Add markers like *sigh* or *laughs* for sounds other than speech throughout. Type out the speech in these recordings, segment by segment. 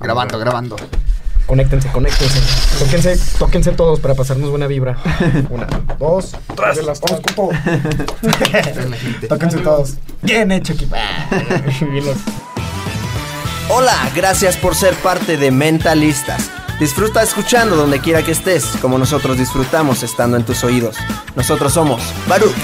Grabando, grabando. Conéctense, conéctense. Tóquense, tóquense todos para pasarnos buena vibra. *laughs* Una, dos, tres. Vamos con todo. *laughs* Tóquense todos. Bien hecho, equipo. *laughs* Hola, gracias por ser parte de Mentalistas. Disfruta escuchando donde quiera que estés, como nosotros disfrutamos estando en tus oídos. Nosotros somos Baruch.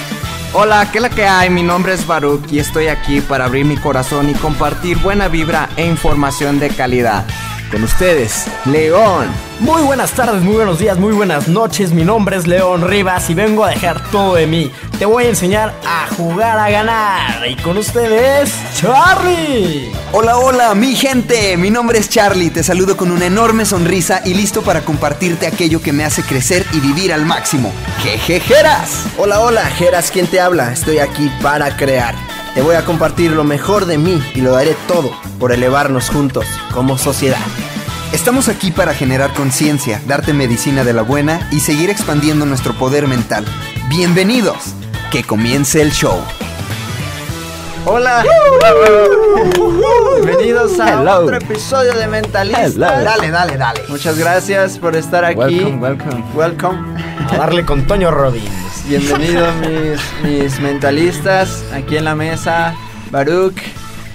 Hola, ¿qué la que hay? Mi nombre es Baruch y estoy aquí para abrir mi corazón y compartir buena vibra e información de calidad. Con ustedes, León. Muy buenas tardes, muy buenos días, muy buenas noches. Mi nombre es León Rivas y vengo a dejar todo de mí. Te voy a enseñar a jugar a ganar. Y con ustedes, Charlie. Hola, hola, mi gente. Mi nombre es Charlie. Te saludo con una enorme sonrisa y listo para compartirte aquello que me hace crecer y vivir al máximo. ¡Jejejeras! Hola, hola, Geras, ¿quién te habla? Estoy aquí para crear. Te voy a compartir lo mejor de mí y lo daré todo por elevarnos juntos como sociedad. Estamos aquí para generar conciencia, darte medicina de la buena y seguir expandiendo nuestro poder mental. Bienvenidos. Que comience el show. Hola. Bienvenidos a Hello. otro episodio de Mentalistas. Hello. Dale, dale, dale. Muchas gracias por estar aquí. Welcome, welcome. Welcome. A darle con Toño Robbins. Bienvenidos mis, mis mentalistas aquí en la mesa. Baruch.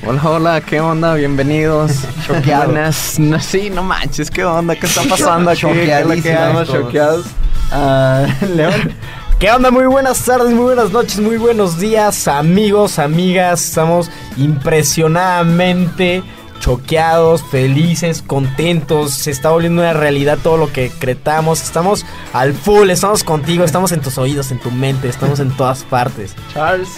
Hola, hola, ¿qué onda? Bienvenidos. *laughs* Choqueado. Buenas- no, sí, no manches, ¿qué onda? ¿Qué está pasando aquí? ¿Qué es lo que Choqueadísimos choqueados. Ah, *laughs* León. ¿Qué onda? Muy buenas tardes, muy buenas noches, muy buenos días, amigos, amigas. Estamos impresionadamente choqueados, felices, contentos. Se está volviendo una realidad todo lo que cretamos. Estamos al full, estamos contigo, estamos en tus oídos, en tu mente, estamos en todas partes. Charles.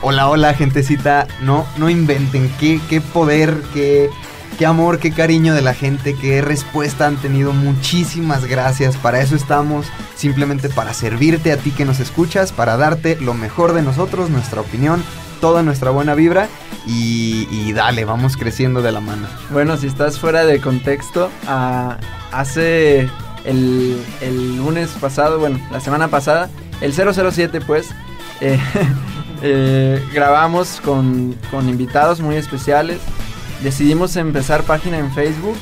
Hola, hola, gentecita. No, no inventen. Qué, qué poder, qué, qué amor, qué cariño de la gente, qué respuesta han tenido. Muchísimas gracias. Para eso estamos. Simplemente para servirte a ti que nos escuchas, para darte lo mejor de nosotros, nuestra opinión, toda nuestra buena vibra. Y, y dale, vamos creciendo de la mano. Bueno, si estás fuera de contexto, ah, hace el, el lunes pasado, bueno, la semana pasada, el 007 pues, *laughs* eh, eh, grabamos con, con invitados muy especiales. Decidimos empezar página en Facebook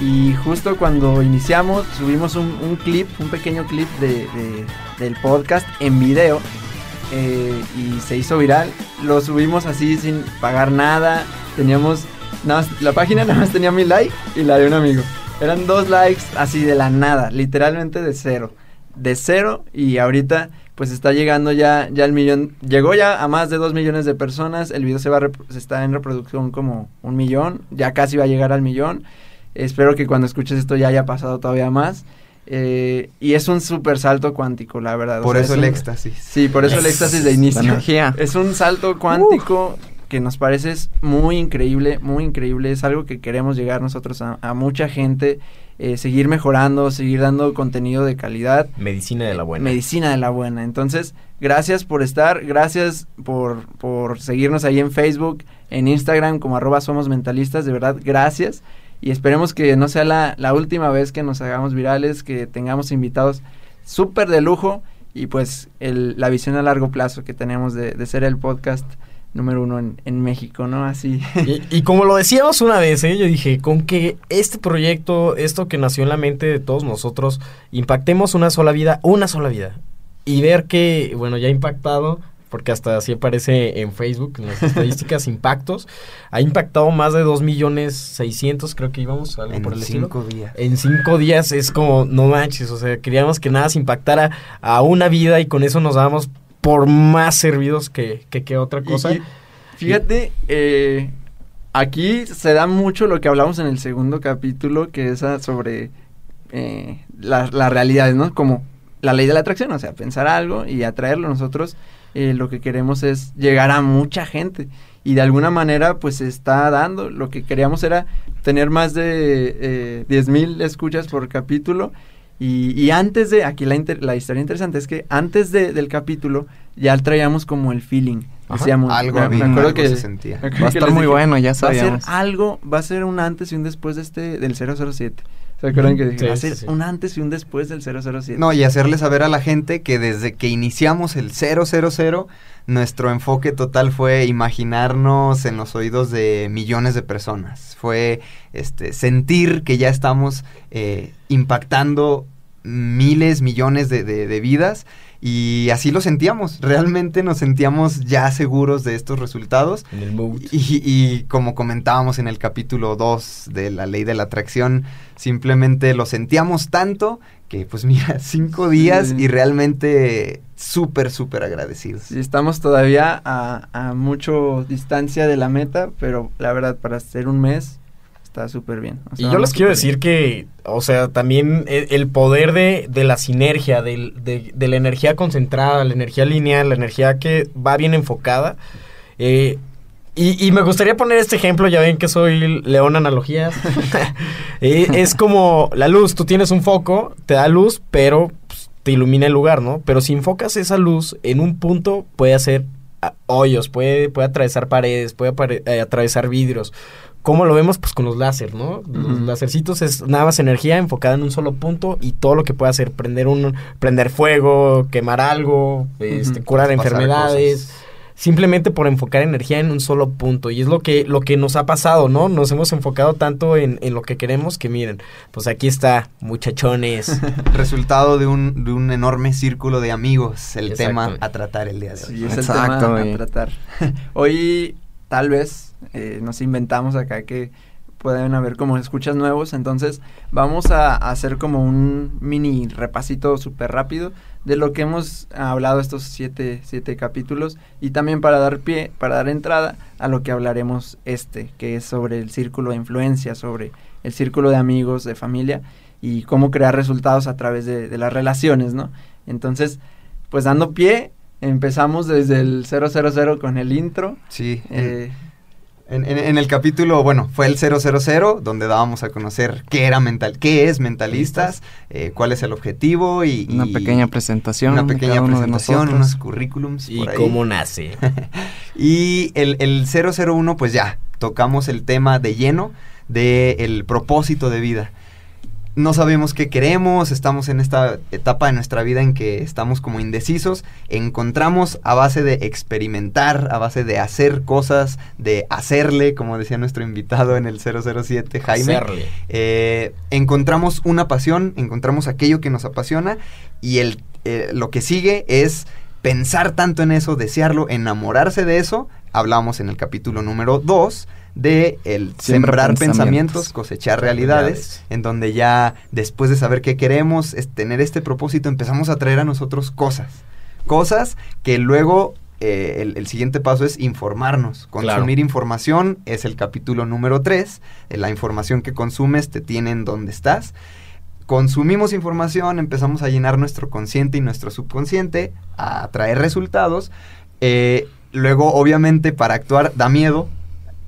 y justo cuando iniciamos subimos un, un clip, un pequeño clip de, de- del podcast en video eh, y se hizo viral. Lo subimos así sin pagar nada. Teníamos, nada más- la página *laughs* nada más tenía mi like y la de un amigo. Eran dos likes así de la nada, literalmente de cero. De cero y ahorita pues está llegando ya, ya el millón, llegó ya a más de dos millones de personas, el video se va se está en reproducción como un millón, ya casi va a llegar al millón. Espero que cuando escuches esto ya haya pasado todavía más. Eh, y es un súper salto cuántico, la verdad. o Por sea, eso es el un- éxtasis. Sí, por eso el Es éxtasis de inicio. energía. Es un salto cuántico que nos parece es muy increíble, muy increíble. Es algo que queremos llegar nosotros a, a mucha gente, eh, seguir mejorando, seguir dando contenido de calidad. Medicina de la buena. Medicina de la buena. Entonces, gracias por estar, gracias por, por seguirnos ahí en Facebook, en Instagram como arroba somos mentalistas, de verdad, gracias. Y esperemos que no sea la, la última vez que nos hagamos virales, que tengamos invitados súper de lujo y pues el, la visión a largo plazo que tenemos de, de ser el podcast número uno en, en México, ¿no? Así. Y, y como lo decíamos una vez, ¿eh? yo dije, con que este proyecto, esto que nació en la mente de todos nosotros, impactemos una sola vida, una sola vida. Y ver que, bueno, ya ha impactado, porque hasta así aparece en Facebook, en las estadísticas, *laughs* impactos, ha impactado más de 2 millones 600, creo que íbamos, algo En por el estilo. cinco días. En cinco días es como, no manches, o sea, queríamos que nada se impactara a una vida y con eso nos dábamos por más servidos que, que, que otra cosa. Y- y fíjate, eh, aquí se da mucho lo que hablamos en el segundo capítulo, que es sobre eh, las las realidades, ¿no? Como la ley de la atracción, o sea, pensar algo y atraerlo nosotros. Eh, lo que queremos es llegar a mucha gente y de alguna manera pues se está dando. Lo que queríamos era tener más de eh, 10 mil escuchas por capítulo y, y antes de, aquí la, inter- la historia interesante es que antes de- del capítulo ya traíamos como el feeling. Ajá. Decíamos, Algo me- había, me acuerdo algo que se sentía. me acuerdo Va a estar muy dije, bueno, ya Va a ser sabíamos. algo, va a ser un antes y un después de este, del 007. ¿Se acuerdan que dije, Sí, sí. un antes y un después del 007? No, y hacerle saber a la gente que desde que iniciamos el 000, nuestro enfoque total fue imaginarnos en los oídos de millones de personas. Fue este, sentir que ya estamos eh, impactando miles, millones de, de- de vidas. Y así lo sentíamos. Realmente nos sentíamos ya seguros de estos resultados. En el mood. Y, y como comentábamos en el capítulo 2 de la ley de la atracción, simplemente lo sentíamos tanto que pues *laughs* mira, cinco días Sí. y realmente súper, súper agradecidos. Sí, estamos todavía a, a mucho distancia de la meta, pero la verdad, para hacer un mes, está súper bien. O Y yo les quiero decir que, o sea, también e- el poder de, de la sinergia, de, de la energía concentrada, la energía lineal, la energía que va bien enfocada. eh, y, y me gustaría poner este ejemplo, ya ven que soy león analogías. *laughs* *laughs* Eh, es como la luz, tú tienes un foco, te da luz, pero pues, te ilumina el lugar, ¿no? Pero si enfocas esa luz en un punto, puede hacer ah, hoyos, puede, puede atravesar paredes, puede eh, atravesar vidrios. ¿Cómo lo vemos? Pues con los láser, ¿no? Los lásercitos es nada más energía enfocada en un solo punto y todo lo que puede hacer, prender un, prender fuego, quemar algo, este, curar Pasar enfermedades cosas. simplemente por enfocar energía en un solo punto. Y es lo que, lo que nos ha pasado, ¿no? Nos hemos enfocado tanto en, en lo que queremos que miren, pues aquí está, muchachones. *laughs* Resultado de un, de un enorme círculo de amigos, el tema a tratar el día de hoy. Sí, es Exacto, el tema a tratar. *laughs* Hoy tal vez eh, nos inventamos acá que pueden haber como escuchas nuevos, entonces vamos a, hacer como un mini repasito súper rápido de lo que hemos hablado estos siete, siete capítulos y también para dar pie, para dar entrada a lo que hablaremos este, que es sobre el círculo de influencia, sobre el círculo de amigos, de familia y cómo crear resultados a través de, de las relaciones, ¿no? Entonces, pues dando pie, empezamos desde el 000 con el intro. Sí, en- eh, En, en- en el capítulo, bueno, fue el 000, donde dábamos a conocer qué era mental, qué es mentalistas, eh, cuál es el objetivo y... Una pequeña presentación. Una de pequeña cada uno de presentación, nosotros. unos currículums y por ahí. cómo nace. *laughs* Y el, el 001, pues ya, tocamos el tema de lleno del propósito de vida. No sabemos qué queremos, estamos en esta etapa de nuestra vida en que estamos como indecisos. Encontramos a base de experimentar, a base de hacer cosas, de hacerle, como decía nuestro invitado en el 007, Jaime. Hacerle. Eh, encontramos una pasión, encontramos aquello que nos apasiona y el, eh, lo que sigue es pensar tanto en eso, desearlo, enamorarse de eso. Hablamos en el capítulo número 2 de el sembrar pensamientos, cosechar realidades, en donde ya después de saber qué queremos, es tener este propósito, empezamos a traer a nosotros cosas. Cosas que luego eh, el, el siguiente paso es informarnos. Claro. Consumir información es el capítulo número 3. La información que consumes te tiene en donde estás. Consumimos información, empezamos a llenar nuestro consciente y nuestro subconsciente, a traer resultados. Eh, luego, obviamente, para actuar da miedo.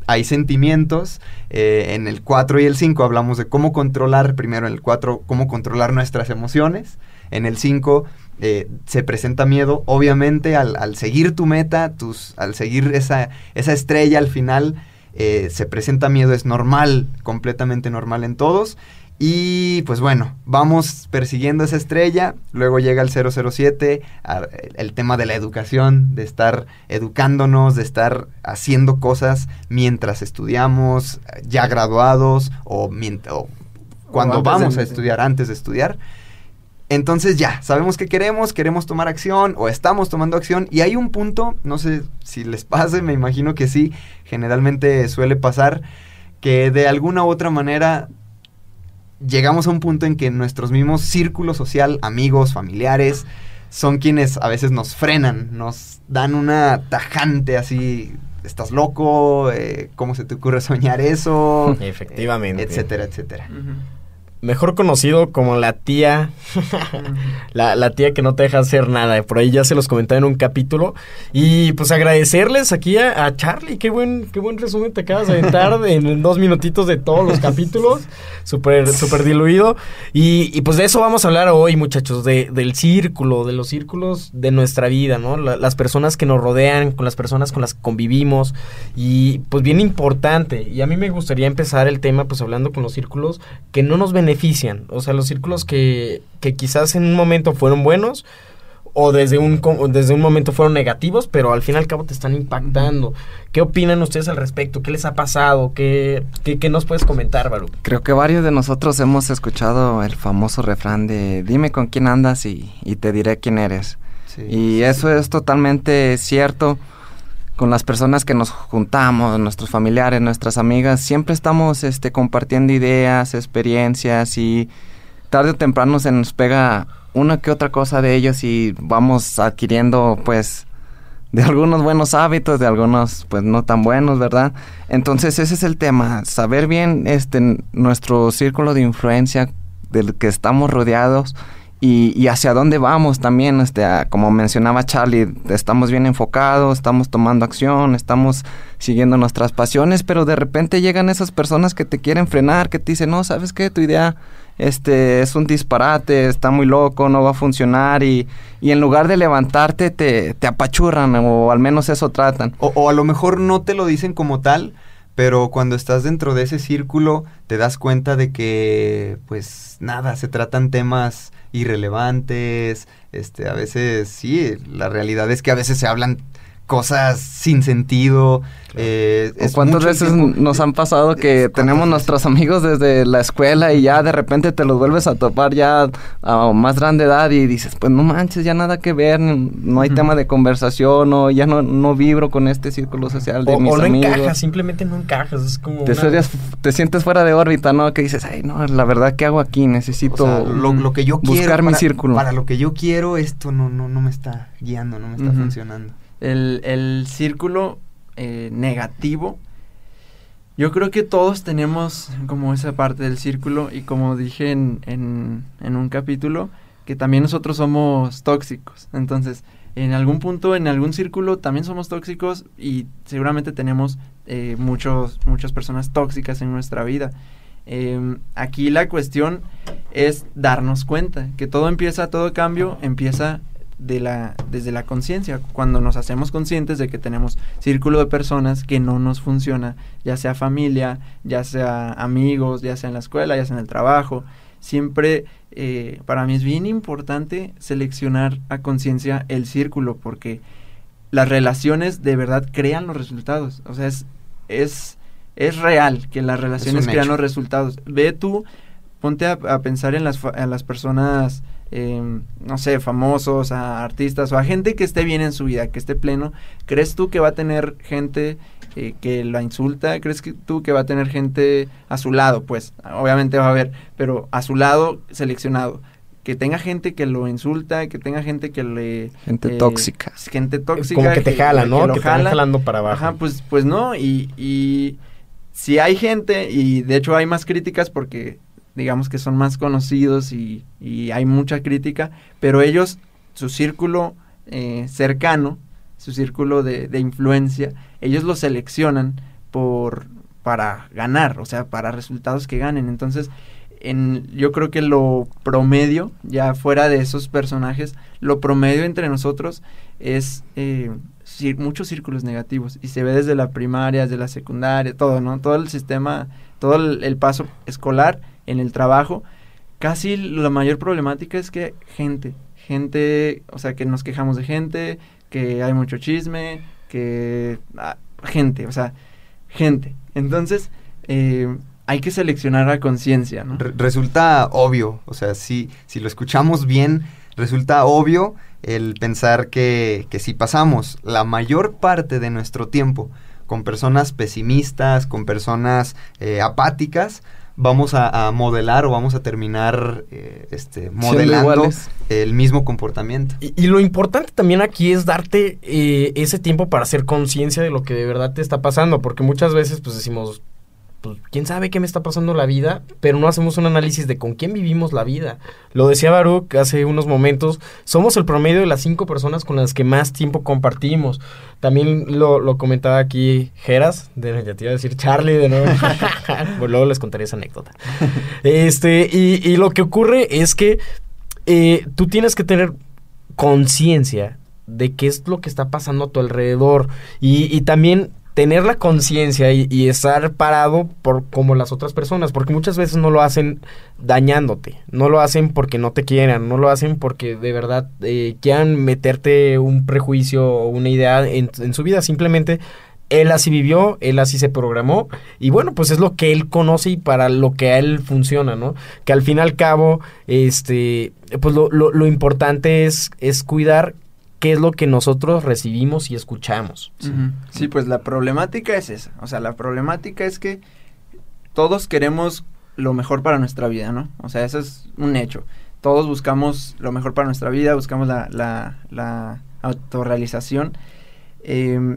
Hay sentimientos. eh, en el 4 y el 5 hablamos de cómo controlar, primero en el 4, cómo controlar nuestras emociones. En el 5 eh, se presenta miedo, obviamente, al, seguir tu meta, tus, al seguir esa, esa estrella al final, eh, se presenta miedo, es normal, completamente normal en todos. Y pues bueno, vamos persiguiendo esa estrella, luego llega el 007, a- el, tema de la educación, de estar educándonos, de estar haciendo cosas mientras estudiamos, ya graduados o, o cuando de- vamos a estudiar, antes de estudiar. Entonces ya, sabemos que queremos, queremos tomar acción o estamos tomando acción y hay un punto, no sé si les *laughs* pase, me imagino que sí, generalmente suele pasar, que de alguna u otra manera llegamos a un punto en que nuestros mismos círculos social, amigos, familiares, son quienes a veces nos frenan, nos dan una tajante así, estás loco, Eh, ¿cómo se te ocurre soñar eso? Efectivamente. etcétera, etcétera. Ujú. Mejor conocido como la tía, *laughs* la, la, tía que no te deja hacer nada. Por ahí ya se los comenté en un capítulo. Y pues agradecerles aquí a, Charlie. Qué buen, qué buen resumen te acabas de aventar en dos minutitos de todos los capítulos. Súper, súper diluido. Y, pues de eso vamos a hablar hoy, muchachos, de, del círculo, de los círculos de nuestra vida, ¿no? las personas que nos rodean, con las personas con las que convivimos. Y pues bien importante. Y a mí me gustaría empezar el tema pues hablando con los círculos que no nos benefician o sea, los círculos que, que quizás en un momento fueron buenos o desde un, desde un momento fueron negativos, pero al fin y al cabo te están impactando. ¿Qué opinan ustedes al respecto? ¿Qué les ha pasado? ¿Qué, qué, nos puedes comentar, Baru? Creo que varios de nosotros hemos escuchado el famoso refrán de dime con quién andas y, y te diré quién eres. y eso es totalmente cierto con las personas que nos juntamos, nuestros familiares, nuestras amigas, siempre estamos este, compartiendo ideas, experiencias y tarde o temprano se nos pega una que otra cosa de ellos y vamos adquiriendo pues de algunos buenos hábitos, de algunos pues no tan buenos, ¿verdad? Entonces ese es el tema, saber bien este nuestro círculo de influencia del que estamos rodeados y, hacia dónde vamos también, este, como mencionaba Charlie, estamos bien enfocados, estamos tomando acción, estamos siguiendo nuestras pasiones, pero de repente llegan esas personas que te quieren frenar, que te dicen, no, ¿sabes qué? Tu idea este, es un disparate, está muy loco, no va a funcionar y, y en lugar de levantarte te, te apachurran o al menos eso tratan. O, o a lo mejor no te lo dicen como tal, pero cuando estás dentro de ese círculo te das cuenta de que pues nada, se tratan temas irrelevantes, este, a veces sí, la realidad es que a veces se hablan cosas sin sentido. Eh, ¿Cuántas veces nos han pasado que tenemos nuestros amigos desde la escuela y ya de repente te los vuelves a topar ya a más grande edad y dices, pues no manches, ya nada que ver, no hay tema de conversación o ya no, no vibro con este círculo social de mis o no encajas, simplemente no encajas, es como... Te, te, sientes fuera de órbita, ¿no? Que dices, ay, no, la verdad, ¿qué hago aquí? Necesito lo, que yo buscar mi círculo. Para lo que yo quiero, esto no, no, no me está guiando, no me está funcionando el, círculo eh, negativo. Yo creo que todos tenemos como esa parte del círculo y como dije en, en, un capítulo, que también nosotros somos tóxicos. Entonces, en algún punto, en algún círculo, también somos tóxicos y seguramente tenemos eh, muchos, muchas personas tóxicas en nuestra vida. Em, aquí la cuestión es darnos cuenta que todo empieza, todo cambio empieza de la, desde la conciencia, cuando nos hacemos conscientes de que tenemos círculo de personas que no nos funciona, ya sea familia, ya sea amigos, ya sea en la escuela, ya sea en el trabajo, siempre eh, para mí es bien importante seleccionar a conciencia el círculo porque las relaciones de verdad crean los resultados, o sea, es, es, es real que las relaciones crean los resultados. Ve tú, ponte a, pensar en las, en las personas Em, no sé, famosos, a artistas o a gente que esté bien en su vida, que esté pleno, ¿crees tú que va a tener gente eh, que la insulta? ¿Crees que tú que va a tener gente a su lado? Pues obviamente va a haber, pero a su lado seleccionado que tenga gente que lo insulta, que tenga gente que le... Gente eh, tóxica. Gente tóxica. Como que te jala, ¿no? Que, te jala. jalando para abajo. Ajá, pues, pues no, y, y si hay gente, y de hecho hay más críticas porque digamos que son más conocidos y, hay mucha crítica, pero ellos, su círculo eh, cercano, su círculo de, influencia, ellos lo seleccionan por para ganar, o sea, para resultados que ganen. Entonces, en, yo creo que lo promedio, ya fuera de esos personajes, lo promedio entre nosotros es eh, muchos círculos negativos y se ve desde la primaria, desde la secundaria, todo, ¿no? Todo el sistema, todo el paso escolar en el trabajo, casi la mayor problemática es que gente, gente, o sea, que nos quejamos de gente, que hay mucho chisme, que... Ah, gente, o sea, gente. Entonces, eh, hay que seleccionar a conciencia, ¿no? resulta obvio, o sea, si, si lo escuchamos bien, resulta obvio el pensar que, que si pasamos la mayor parte de nuestro tiempo con personas pesimistas, con personas eh, apáticas, vamos a, modelar o vamos a terminar eh, este, modelando el mismo comportamiento. Y, lo importante también aquí es darte eh, ese tiempo para hacer conciencia de lo que de verdad te está pasando, porque muchas veces pues decimos, pues quién sabe qué me está pasando la vida, pero no hacemos un análisis de con quién vivimos la vida. Lo decía Baruch hace unos momentos, somos el promedio de las cinco personas con las que más tiempo compartimos. También lo, lo comentaba aquí Geras, de, ya te iba a decir Charlie de nuevo. *laughs* *laughs* pues luego les contaré esa anécdota. Este, y, y lo que ocurre es que eh, tú tienes que tener conciencia de qué es lo que está pasando a tu alrededor y, y también tener la conciencia y, estar parado por como las otras personas, porque muchas veces no lo hacen dañándote, no lo hacen porque no te quieran, no lo hacen porque de verdad eh, quieran meterte un prejuicio o una idea en, en, su vida, simplemente él así vivió, él así se programó y bueno, pues es lo que él conoce y para lo que a él funciona, ¿no? Que al fin y al cabo, este, pues lo, lo, lo importante es, es cuidar qué es lo que nosotros recibimos y escuchamos. Sí. Pues la problemática es esa. O sea, la problemática es que todos queremos lo mejor para nuestra vida, ¿no? O sea, eso es un hecho. Todos buscamos lo mejor para nuestra vida, buscamos la, la, autorrealización. Eh,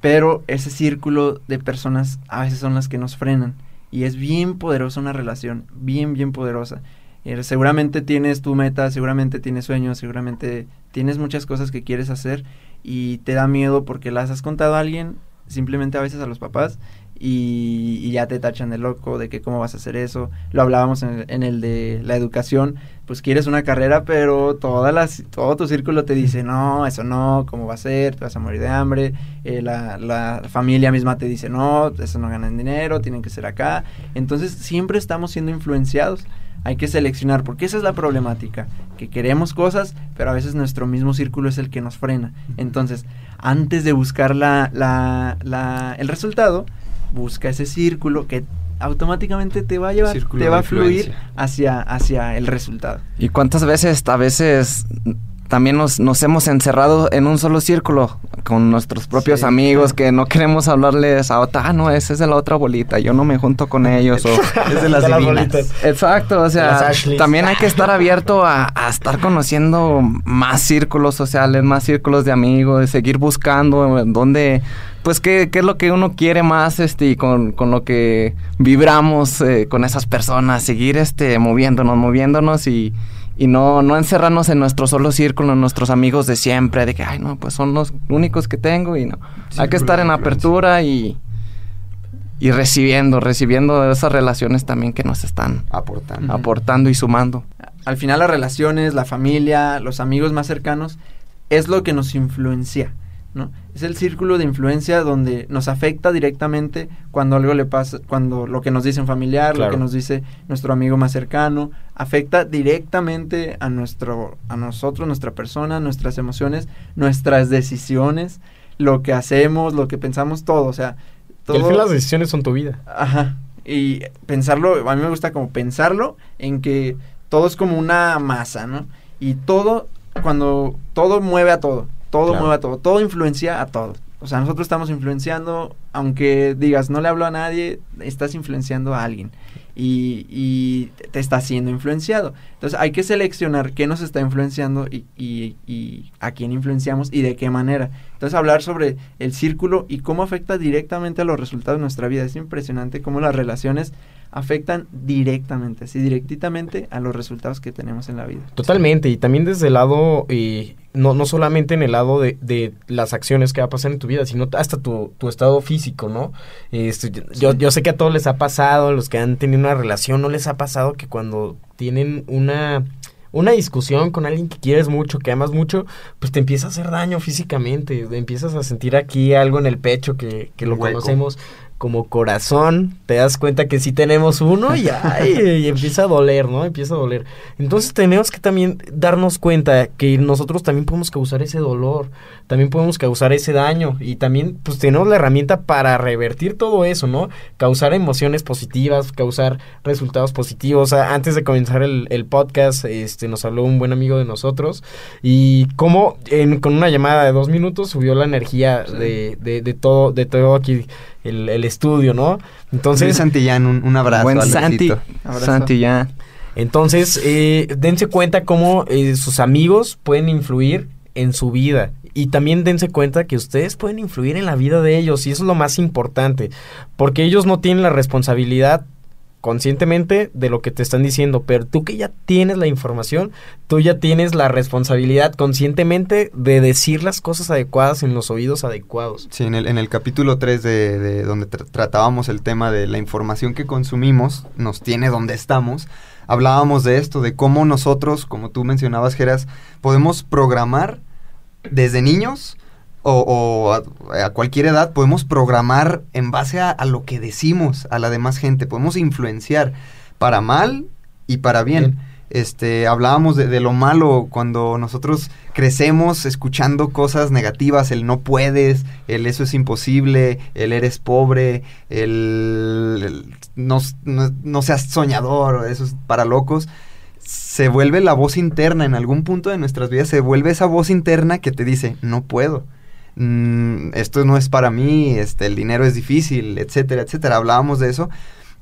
pero ese círculo de personas a veces son las que nos frenan. Y es bien poderosa una relación, bien, bien poderosa. Eh, seguramente tienes tu meta, seguramente tienes sueños, seguramente tienes muchas cosas que quieres hacer y te da miedo porque las has contado a alguien, simplemente a veces a los papás, y, ya te tachan de loco, de que cómo vas a hacer eso. Lo hablábamos en el, en el de la educación, pues quieres una carrera, pero todas las, todo tu círculo te dice, no, eso no, ¿cómo va a ser? Te vas a morir de hambre. Eh, la, la, familia misma te dice, no, eso no ganan dinero, tienen que ser acá. Entonces siempre estamos siendo influenciados. Hay que seleccionar, porque esa es la problemática, que queremos cosas, pero a veces nuestro mismo círculo es el que nos frena. Entonces, antes de buscar la, la, la, el resultado, busca ese círculo que automáticamente te va a llevar, círculo te va a fluir hacia, hacia el resultado. ¿Y cuántas veces, a veces también nos, nos hemos encerrado en un solo círculo con nuestros propios sí, amigos que no queremos hablarles a otra, ah, no, ese es de la otra bolita, yo no me junto con *laughs* ellos o es de *laughs* las, de las. Exacto, o sea, también hay que estar abierto a, a, estar conociendo más círculos sociales, más círculos de amigos, seguir buscando dónde pues qué, qué, es lo que uno quiere más este y con, con lo que vibramos eh, con esas personas, seguir este moviéndonos, moviéndonos y, y no, no encerrarnos en nuestro solo círculo, en nuestros amigos de siempre, de que, ay, no, pues son los únicos que tengo y no. Círculo Hay que estar en apertura y, y recibiendo, recibiendo esas relaciones también que nos están aportando, aportando y sumando. Al final las relaciones, la familia, los amigos más cercanos, es lo que nos influencia. ¿No? Es el círculo de influencia donde nos afecta directamente cuando algo le pasa, cuando lo que nos dice un familiar, claro. lo que nos dice nuestro amigo más cercano, afecta directamente a nuestro, a nosotros, nuestra persona, nuestras emociones, nuestras decisiones, lo que hacemos, lo que pensamos, todo, o sea, todo. Y al fin las decisiones son tu vida. Ajá. Y pensarlo, a mí me gusta como pensarlo en que todo es como una masa, ¿no? Y todo, cuando todo mueve a todo todo claro. mueve a todo, todo influencia a todo. O sea, nosotros estamos influenciando, aunque digas, no le hablo a nadie, estás influenciando a alguien. Y, y te está siendo influenciado. Entonces hay que seleccionar qué nos está influenciando y, y, y, a quién influenciamos y de qué manera. Entonces hablar sobre el círculo y cómo afecta directamente a los resultados de nuestra vida. Es impresionante cómo las relaciones afectan directamente, así directamente a los resultados que tenemos en la vida. Totalmente, y también desde el lado, eh, no, no solamente en el lado de, de, las acciones que va a pasar en tu vida, sino hasta tu, tu estado físico, ¿no? Este, sí. yo, yo sé que a todos les ha pasado, los que han tenido una relación, no les ha pasado que cuando tienen una una discusión con alguien que quieres mucho, que amas mucho, pues te empieza a hacer daño físicamente, empiezas a sentir aquí algo en el pecho que, que lo Hueco. conocemos como corazón, te das cuenta que sí tenemos uno y, ay, y *laughs* empieza a doler, ¿no? Empieza a doler. Entonces tenemos que también darnos cuenta que nosotros también podemos causar ese dolor, también podemos causar ese daño y también pues tenemos la herramienta para revertir todo eso, ¿no? Causar emociones positivas, causar resultados positivos. O sea, antes de comenzar el, el, podcast, este, nos habló un buen amigo de nosotros y cómo en, con una llamada de dos minutos subió la energía sí. de, de, de, todo, de todo aquí el, el estudio, ¿no? Entonces... Santillán, un, un abrazo. Buen Santi, Santillán. Entonces, eh, dense cuenta cómo eh, sus amigos pueden influir en su vida y también dense cuenta que ustedes pueden influir en la vida de ellos y eso es lo más importante, porque ellos no tienen la responsabilidad conscientemente de lo que te están diciendo, pero tú que ya tienes la información, tú ya tienes la responsabilidad conscientemente de decir las cosas adecuadas en los oídos adecuados. Sí, en el, capítulo 3 de, de donde tratábamos el tema de la información que consumimos, nos tiene donde estamos, hablábamos de esto, de cómo nosotros, como tú mencionabas, Geras, podemos programar desde niños o, a, cualquier edad, podemos programar en base a, lo que decimos a la demás gente, podemos influenciar para mal y para bien. Este, hablábamos de, lo malo cuando nosotros crecemos escuchando cosas negativas, el no puedes, el eso es imposible, el eres pobre, el, no, no, seas soñador, eso es para locos. Se vuelve la voz interna en algún punto de nuestras vidas, se vuelve esa voz interna que te dice, no puedo, mm, esto no es para mí, este, el dinero es difícil, etcétera, etcétera. Hablábamos de eso.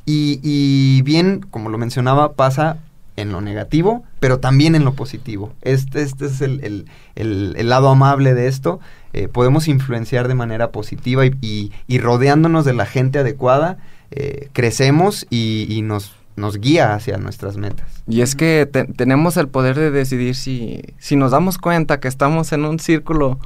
Y, y bien, como lo mencionaba, pasa en lo negativo, pero también en lo positivo. Este, este es el, lado amable de esto. Eh, podemos influenciar de manera positiva y, y, rodeándonos de la gente adecuada, eh, crecemos y, nos, nos guía hacia nuestras metas. Y es que tenemos el poder de decidir si, si nos damos cuenta que estamos en un círculo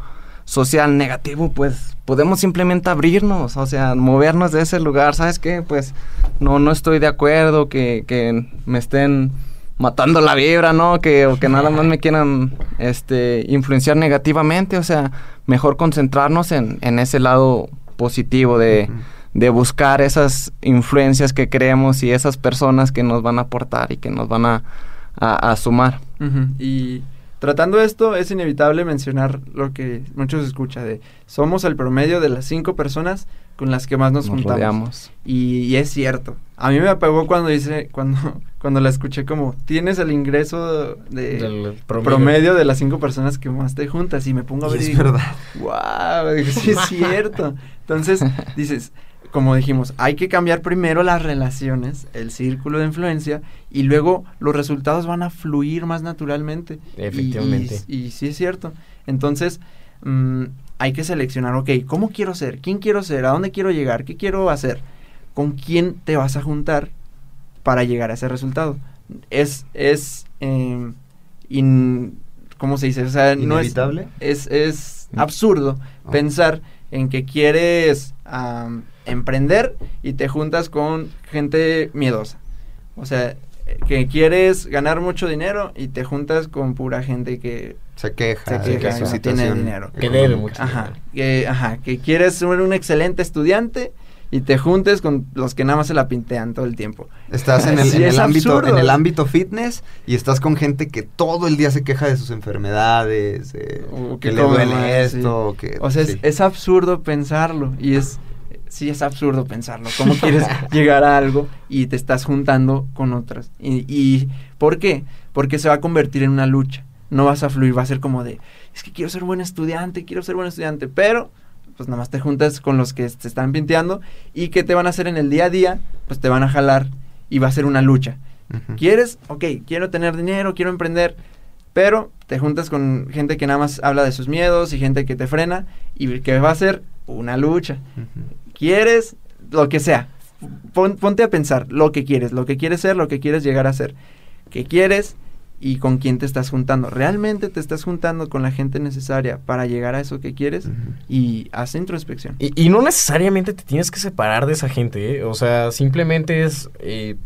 social negativo, pues podemos simplemente abrirnos, o sea, movernos de ese lugar, ¿sabes qué? Pues no, no estoy de acuerdo que, que me estén matando la vibra, ¿no? Que, o que nada más me *laughs* quieran este, influenciar negativamente, o sea, mejor concentrarnos en, en ese lado positivo de, de, buscar esas influencias que creemos y esas personas que nos van a aportar y que nos van a, a, sumar. Y tratando esto, es inevitable mencionar lo que muchos escuchan de somos el promedio de las cinco personas con las que más nos, juntamos. Y, es cierto. A mí me apagó cuando dice, cuando, *laughs* cuando la escuché como, tienes el ingreso de promedio. de las cinco personas que más te juntas y me pongo a ver. Y es verdad. Wow, sí es cierto. *laughs* Entonces, dices, como dijimos, hay que cambiar primero las relaciones, el círculo de influencia, y luego los resultados van a fluir más naturalmente. Efectivamente. Y, sí es cierto. Entonces, mmm, hay que seleccionar, ok, ¿cómo quiero ser? ¿Quién quiero ser? ¿A dónde quiero llegar? ¿Qué quiero hacer? ¿Con quién te vas a juntar para llegar a ese resultado? Es, es, eh, ¿cómo se dice? O sea, ¿Inevitable? No es, es, mm. absurdo ah. pensar en que quieres emprender y te juntas con gente miedosa. O sea, que quieres ganar mucho dinero y te juntas con pura gente que se queja, se queja que tiene dinero. Que debe mucho. Ajá, que, ajá, que quieres ser un excelente estudiante y te juntes con los que nada más se la pintean todo el tiempo. Estás en el, *laughs* en el ámbito en el ámbito fitness y estás con gente que todo el día se queja de sus enfermedades, que, le duele esto, que O sea, es, es absurdo pensarlo y es sí es absurdo pensarlo. ¿Cómo quieres *laughs* llegar a algo y te estás juntando con otras? Y, y, ¿Por qué? Porque se va a convertir en una lucha. No vas a fluir, va a ser como de, es que quiero ser buen estudiante, quiero ser buen estudiante, pero pues nada más te juntas con los que te están pinteando y que te van a hacer en el día a día, pues te van a jalar y va a ser una lucha. ¿Quieres? Ok, quiero tener dinero, quiero emprender, pero te juntas con gente que nada más habla de sus miedos y gente que te frena y que va a ser una lucha quieres, lo que sea. ponte a pensar lo que quieres, lo que quieres ser, lo que quieres llegar a ser. ¿Qué quieres? y con quién te estás juntando. ¿Realmente te estás juntando con la gente necesaria para llegar a eso que quieres? Y haz introspección. Y, no necesariamente te tienes que separar de esa gente, ¿eh? O sea, simplemente es... Eh,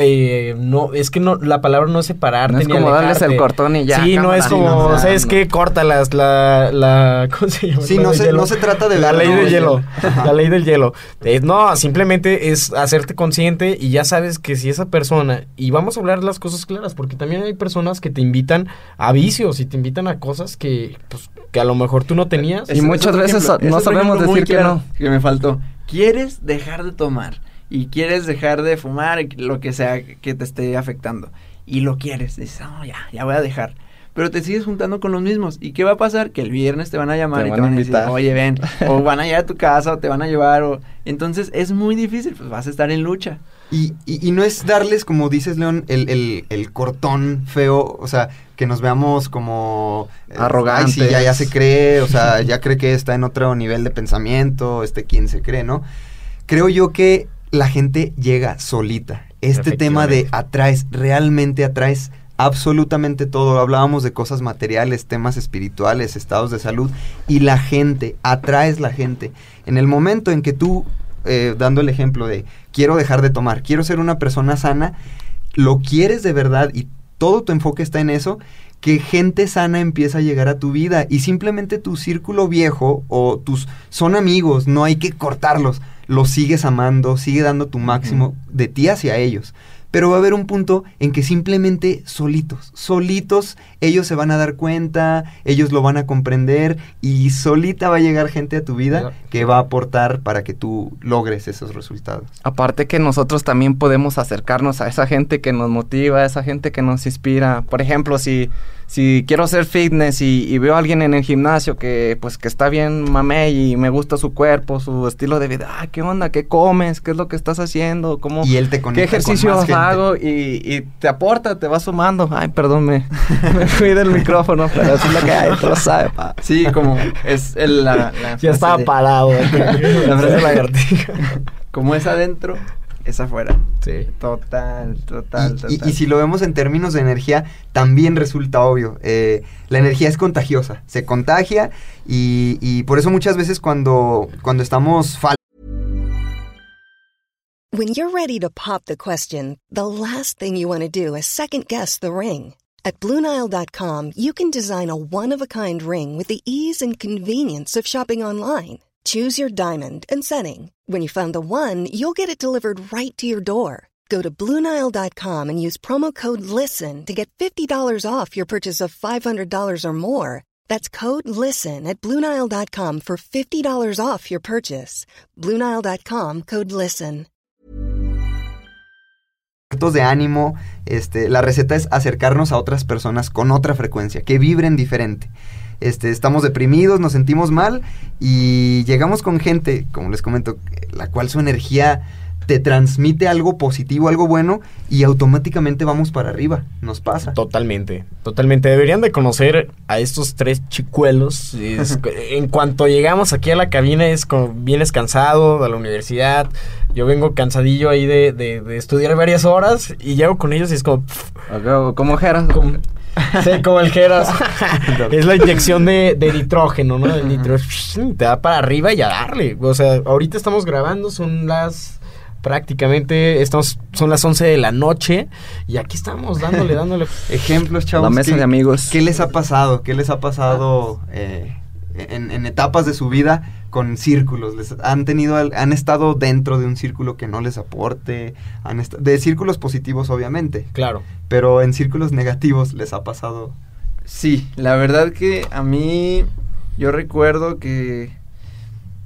eh, no, es que no, la palabra no es separarte. No es como darles el cortón y ya. Sí, no es como, ¿sabes qué? Córtalas, la, la, ¿cómo se llama? Sí, no se, no se trata de... La ley del hielo, *laughs* la ley del hielo. no, simplemente es hacerte consciente y ya sabes que si esa persona, y vamos a hablar las cosas claras, porque también hay personas que te invitan a vicios y te invitan a cosas que, pues, que a lo mejor tú no tenías. Y muchas veces no sabemos decir que no. Que me faltó. ¿Quieres dejar de tomar? Y quieres dejar de fumar, lo que sea que te esté afectando. Y lo quieres, dices, oh, ya, ya voy a dejar. pero te sigues juntando con los mismos. ¿Y qué va a pasar? Que el viernes te van a llamar Te y van te van a decir, invitar. oye, ven, o *laughs* van a llegar a tu casa, o te van a llevar, o... Entonces es muy difícil, pues vas a estar en lucha. Y, y- y no es darles, como dices, León, el, el- el cortón feo, o sea, que nos veamos como... eh, Arrogantes. "Ay, sí, ya, ya se cree, o sea, *laughs* ya cree que está en otro nivel de pensamiento, este, quién se cree, ¿no? Creo yo que la gente llega solita. Este tema de atraes, realmente atraes absolutamente todo. Hablábamos de cosas materiales, temas espirituales, estados de salud, y la gente, atraes la gente. En el momento en que tú, eh, dando el ejemplo de quiero dejar de tomar, quiero ser una persona sana, lo quieres de verdad y todo tu enfoque está en eso, que gente sana empieza a llegar a tu vida y simplemente tu círculo viejo o tus son amigos, no hay que cortarlos, los sigues amando, sigue dando tu máximo de ti hacia ellos. Pero va a haber un punto en que simplemente solitos, solitos, ellos se van a dar cuenta, ellos lo van a comprender y solita va a llegar gente a tu vida que va a aportar para que tú logres esos resultados. Aparte que nosotros también podemos acercarnos a esa gente que nos motiva, a esa gente que nos inspira. Por ejemplo, si, si quiero hacer fitness y, y veo a alguien en el gimnasio que pues que está bien mamey y me gusta su cuerpo, su estilo de vida, ah, ¿qué onda? ¿Qué comes? ¿Qué es lo que estás haciendo? ¿Cómo, Y él te ¿Qué con ejercicio más hago? Y, y te aporta, te va sumando. Ay, perdón, me, *laughs* me fui del micrófono, pero así es lo que hay, tú lo sabes, pa. Sí, como es el, la, la Ya frase estaba de- parado. *laughs* La frase de lagartija. Como es adentro, es afuera. Sí. Total, total, Y- total. Y, y si lo vemos en términos de energía, también resulta obvio. Eh, la energía es contagiosa, se contagia y, y por eso muchas veces cuando, cuando estamos fal When you're ready to pop the question, the last thing you want to do is second guess the ring. At Bluenile.com, you can design a one of a kind ring with the ease and convenience of shopping online. Choose your diamond and setting. When you find the one, you'll get it delivered right to your door. Go to Bluenile.com and use promo code LISTEN to get $50 off your purchase of $500 or more. That's code LISTEN at Bluenile.com for $50 off your purchase. Bluenile.com code LISTEN. de ánimo, este, la receta es acercarnos a otras personas con otra frecuencia, que vibren diferente. Este, estamos deprimidos, nos sentimos mal y llegamos con gente, como les comento, la cual su energía te transmite algo positivo, algo bueno y automáticamente vamos para arriba, nos pasa. Totalmente, totalmente. Deberían de conocer a estos tres chicuelos. Es- *laughs* en cuanto llegamos aquí a la cabina es como vienes cansado de la universidad. Yo vengo cansadillo ahí de, de- de estudiar varias horas y llego con ellos y es como... pff, como *laughs* sí, como el Geras. *laughs* es la inyección de, de nitrógeno, ¿no? El nitro te da para arriba y a darle. O sea, ahorita estamos grabando, son las prácticamente estamos son las 11 de la noche y aquí estamos dándole dándole *laughs* Ejemplos, chavos. La mesa ¿qué- de amigos. ¿Qué les ha pasado? ¿Qué les ha pasado eh, en, en etapas de su vida con círculos? ¿Les han tenido, al- han estado dentro de un círculo que no les aporte? Han de círculos positivos, obviamente, claro pero en círculos negativos les ha pasado. Sí, la verdad que a mí yo recuerdo que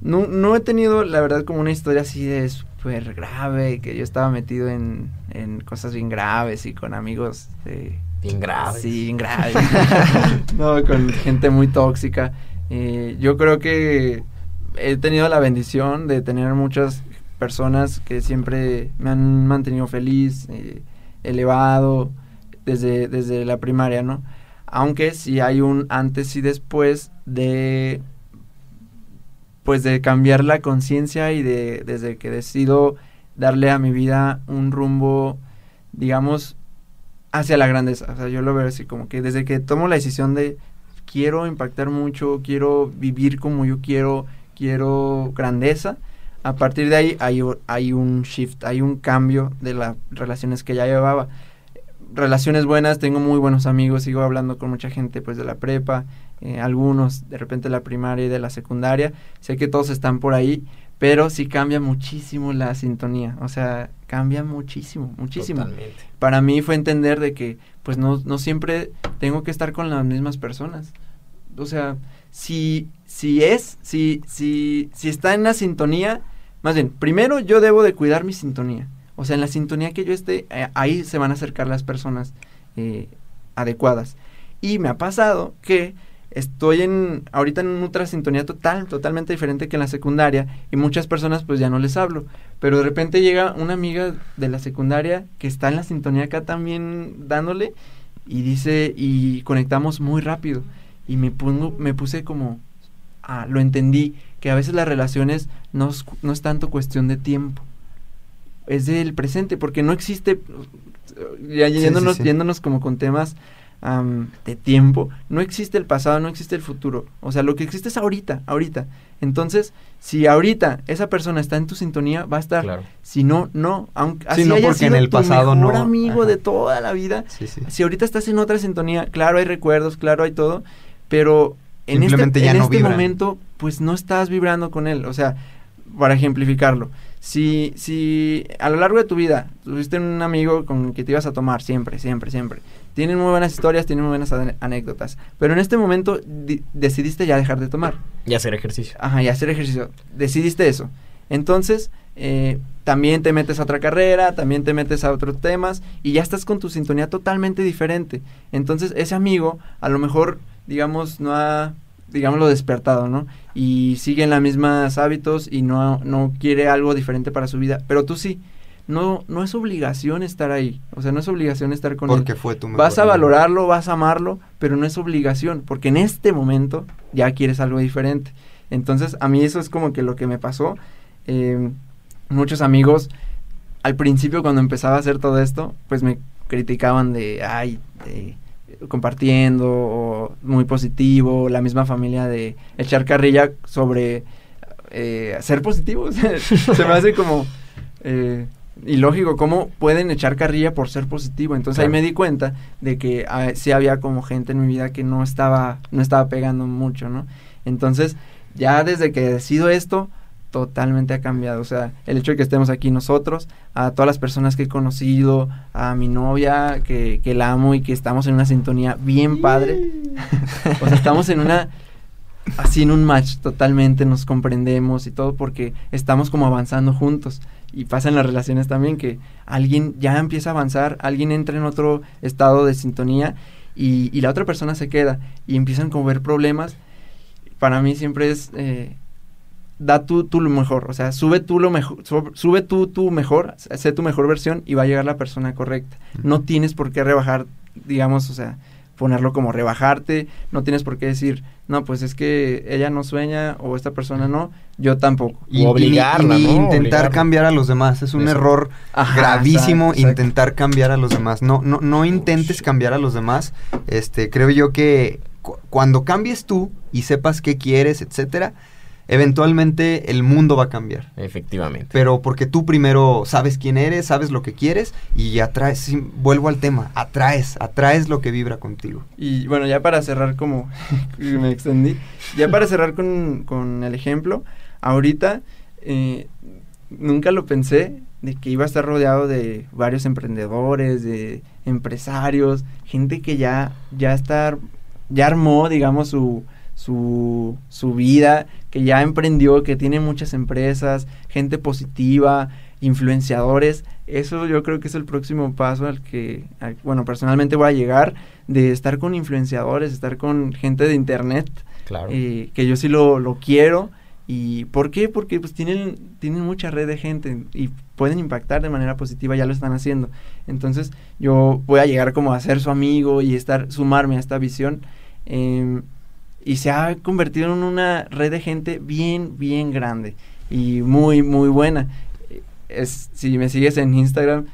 no, no he tenido, la verdad, como una historia así de súper grave, que yo estaba metido en, en cosas bien graves y con amigos de... bien grave Sí, bien graves. *laughs* *laughs* no, con gente muy tóxica. Eh, yo creo que he tenido la bendición de tener muchas personas que siempre me han mantenido feliz, eh, elevado, desde, desde la primaria, ¿no? Aunque sí hay un antes y después de pues de cambiar la conciencia y de desde que decido darle a mi vida un rumbo digamos hacia la grandeza, o sea, yo lo veo así como que desde que tomo la decisión de quiero impactar mucho, quiero vivir como yo quiero, quiero grandeza, a partir de ahí hay, hay un shift, hay un cambio de las relaciones que ya llevaba. Relaciones buenas, tengo muy buenos amigos, sigo hablando con mucha gente pues de la prepa, eh, algunos de repente de la primaria y de la secundaria, sé que todos están por ahí, pero sí cambia muchísimo la sintonía, o sea, cambia muchísimo, muchísimo Totalmente. para mí fue entender de que pues no, no siempre tengo que estar con las mismas personas. O sea, si, si es, si, si, si está en la sintonía, más bien, primero yo debo de cuidar mi sintonía. O sea, en la sintonía que yo esté, eh, ahí se van a acercar las personas eh, adecuadas. Y me ha pasado que estoy en ahorita en otra sintonía total, totalmente diferente que en la secundaria y muchas personas pues ya no les hablo, pero de repente llega una amiga de la secundaria que está en la sintonía acá también dándole y dice y conectamos muy rápido y me pongo me puse como ah, lo entendí que a veces las relaciones no, no es tanto cuestión de tiempo, es del presente porque no existe ya yéndonos, yéndonos como con temas de tiempo, no existe el pasado, no existe el futuro. O sea, lo que existe es ahorita, ahorita. Entonces, si ahorita esa persona está en tu sintonía, va a estar. Si no, no. Aunque así no, porque en el tu pasado mejor amigo de toda la vida. Si ahorita estás en otra sintonía, claro, hay recuerdos, claro, hay todo, pero en este, en este momento, pues no estás vibrando con él. O sea, para ejemplificarlo, si, si a lo largo de tu vida tuviste un amigo con el que te ibas a tomar siempre, siempre, siempre, tienen muy buenas historias, tienen muy buenas anécdotas, pero en este momento decidiste ya dejar de tomar. Y hacer ejercicio. Ajá, y hacer ejercicio. Decidiste eso. Entonces, eh, también te metes a otra carrera, también te metes a otros temas y ya estás con tu sintonía totalmente diferente. Entonces, ese amigo a lo mejor, digamos, no ha lo despertado, ¿no? Y sigue en los mismos hábitos y no, no quiere algo diferente para su vida, pero tú sí. No, no es obligación estar ahí, o sea, no es obligación estar con porque fue tu Vas a valorarlo, vas a amarlo, pero no es obligación, porque en este momento ya quieres algo diferente. Entonces, a mí eso es como que lo que me pasó. Eh, muchos amigos, al principio cuando empezaba a hacer todo esto, pues me criticaban de, ay, de, compartiendo, o muy positivo, la misma familia de echar carrilla sobre eh, ser positivo. *laughs* Se me hace como eh, ilógico cómo pueden echar carrilla por ser positivo. Entonces ahí me di cuenta de que ah, sí había como gente en mi vida que no estaba, no estaba pegando mucho, ¿no? Entonces, ya desde que decido esto, totalmente ha cambiado. O sea, el hecho de que estemos aquí nosotros, a todas las personas que he conocido, a mi novia que, que la amo y que estamos en una sintonía bien padre. *laughs* o sea, estamos en una así en un match totalmente, nos comprendemos y todo porque estamos como avanzando juntos. Y pasa en las relaciones también que alguien ya empieza a avanzar, alguien entra en otro estado de sintonía y, y la otra persona se queda y empiezan como a ver problemas. Para mí siempre es eh, da tú, tú lo mejor, o sea, sube tú lo mejor, sube tú tu mejor, sé tu mejor versión y va a llegar la persona correcta. No tienes por qué rebajar, digamos, o sea, ponerlo como rebajarte, no tienes por qué decir, no, pues es que ella no sueña o esta persona no, yo tampoco. Y, obligarla, intentar cambiar a los demás, es un error gravísimo intentar cambiar a los demás. No, no, no intentes cambiar a los demás. Este, creo yo que cuando cambies tú y sepas qué quieres, etcétera, eventualmente el mundo va a cambiar. Efectivamente. Pero porque tú primero sabes quién eres, sabes lo que quieres y atraes, vuelvo al tema, atraes, atraes lo que vibra contigo. Y bueno, ya para cerrar como *laughs* me extendí, ya para cerrar con, el ejemplo, ahorita eh, nunca lo pensé de que iba a estar rodeado de varios emprendedores, de empresarios, gente que ya, ya está, ya armó, digamos, su, su, su vida, que ya emprendió, que tiene muchas empresas, gente positiva, influenciadores. Eso yo creo que es el próximo paso al que, bueno, personalmente voy a llegar, de estar con influenciadores, estar con gente de internet. Claro. Eh, que yo sí lo, lo quiero. ¿Y por qué? Porque pues tienen, tienen mucha red de gente y pueden impactar de manera positiva, ya lo están haciendo. Entonces yo voy a llegar como a ser su amigo y estar, sumarme a esta visión. Eh, y se ha convertido en una red de gente bien, bien grande y muy, muy buena. Es, si me sigues en Instagram,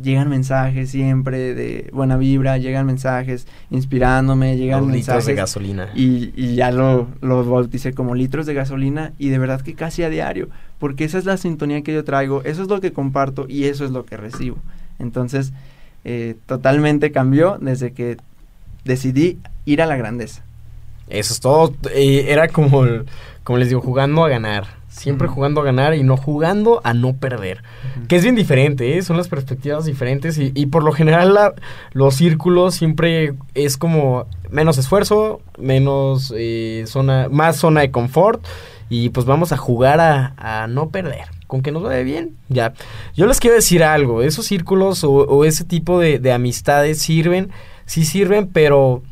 llegan mensajes siempre de buena vibra, llegan mensajes inspirándome, llegan mensajes. Litros de gasolina. Y, y ya lo, lo bauticé como litros de gasolina y de verdad que casi a diario, porque esa es la sintonía que yo traigo, eso es lo que comparto y eso es lo que recibo. Entonces, eh, totalmente cambió desde que decidí ir a la grandeza. Eso es todo. era como, como les digo, jugando a ganar. Siempre jugando a ganar y no jugando a no perder. Que es bien diferente, ¿eh? son las perspectivas diferentes y, por lo general la, los círculos siempre es como menos esfuerzo, menos eh, zona, más zona de confort y pues vamos a jugar a, no perder. Con que nos vaya bien, ya. Yo les quiero decir algo, esos círculos o, ese tipo de, de amistades sirven, sí sirven, pero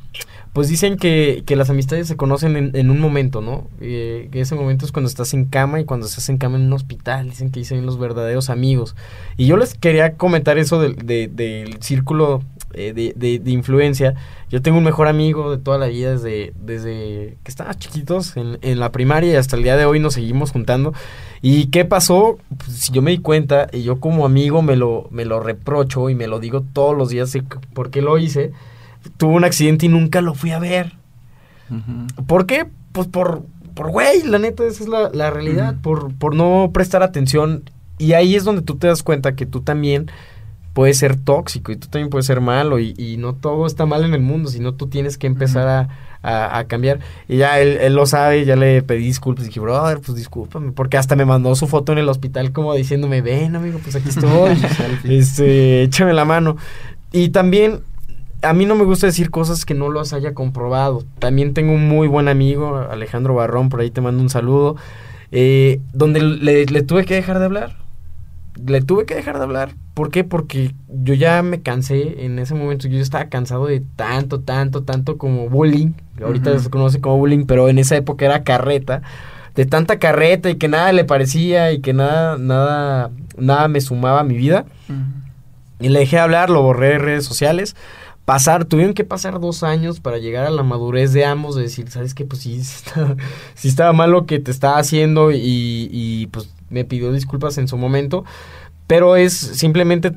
pues dicen que, que las amistades se conocen en, en un momento, ¿no? Eh, que ese momento es cuando estás en cama y cuando estás en cama en un hospital. Dicen que dicen los verdaderos amigos. Y yo les quería comentar eso del, círculo eh, de, de, influencia. Yo tengo un mejor amigo de toda la vida desde, desde que estábamos chiquitos en, en, la primaria y hasta el día de hoy nos seguimos juntando. ¿Y qué pasó? Pues yo me di cuenta y yo como amigo me lo, me lo reprocho y me lo digo todos los días por qué lo hice tuvo un accidente y nunca lo fui a ver. ¿Por qué? Pues por, por güey, la neta, esa es la, la realidad, por, por no prestar atención. Y ahí es donde tú te das cuenta que tú también puedes ser tóxico y tú también puedes ser malo y, y no todo está mal en el mundo, sino tú tienes que empezar a, a, a, cambiar. Y ya él, él, lo sabe, ya le pedí disculpas. Y dije, brother, pues discúlpame. Porque hasta me mandó su foto en el hospital como diciéndome, ven amigo, pues aquí estoy. *laughs* este, échame la mano. Y también a mí no me gusta decir cosas que no las haya comprobado. También tengo un muy buen amigo, Alejandro Barrón, por ahí te mando un saludo, eh, donde le, le, tuve que dejar de hablar. Le tuve que dejar de hablar. ¿Por qué? Porque yo ya me cansé en ese momento. Yo estaba cansado de tanto, tanto, tanto como bullying. Ahorita uh -huh. se conoce como bullying, pero en esa época era carreta. De tanta carreta y que nada le parecía y que nada, nada, nada me sumaba a mi vida. Uh -huh. Y le dejé de hablar, lo borré de redes sociales pasar, tuvieron que pasar dos años para llegar a la madurez de ambos, de decir, ¿sabes qué? Pues sí, *laughs* está, sí estaba mal lo que te estaba haciendo y, y, pues me pidió disculpas en su momento. Pero es simplemente,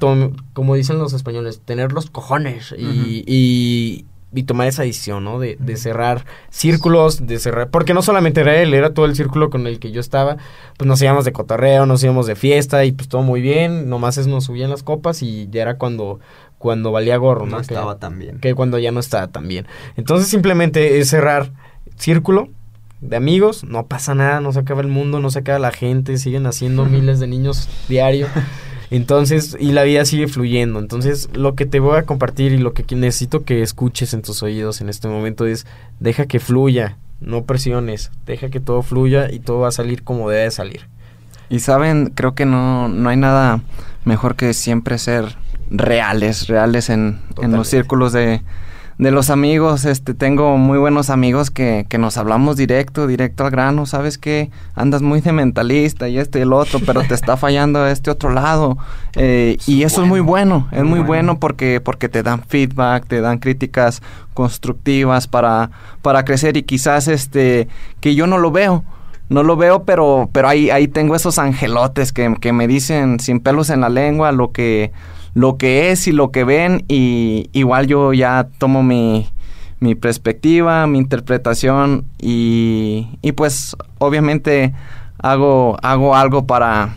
como dicen los españoles, tener los cojones y, uh -huh. y, y, tomar esa decisión, ¿no? De, de, cerrar círculos, de cerrar... Porque no solamente era él, era todo el círculo con el que yo estaba. Pues nos íbamos de cotorreo, nos íbamos de fiesta y pues todo muy bien. Nomás es nos subían las copas y ya era cuando cuando valía gorro, ¿no? No estaba que, tan bien. Que cuando ya no estaba tan bien. Entonces simplemente es cerrar círculo de amigos, no pasa nada, no se acaba el mundo, no se acaba la gente, siguen haciendo miles de niños diario. *laughs* Entonces, y la vida sigue fluyendo. Entonces, lo que te voy a compartir y lo que necesito que escuches en tus oídos en este momento es, deja que fluya, no presiones, deja que todo fluya y todo va a salir como debe salir. Y saben, creo que no, no hay nada mejor que siempre ser reales, reales en, en los círculos de, de, los amigos. Este, tengo muy buenos amigos que, que, nos hablamos directo, directo al grano. Sabes que andas muy de mentalista y este y el otro, pero te está *laughs* fallando este otro lado. Eh, y eso bueno, es muy bueno, es muy, muy bueno. bueno, porque, porque te dan feedback, te dan críticas constructivas para, para crecer y quizás este que yo no lo veo no lo veo, pero, pero ahí, ahí tengo esos angelotes que, que, me dicen sin pelos en la lengua lo que, lo que es y lo que ven y igual yo ya tomo mi, mi perspectiva, mi interpretación y, y pues obviamente hago, hago algo para,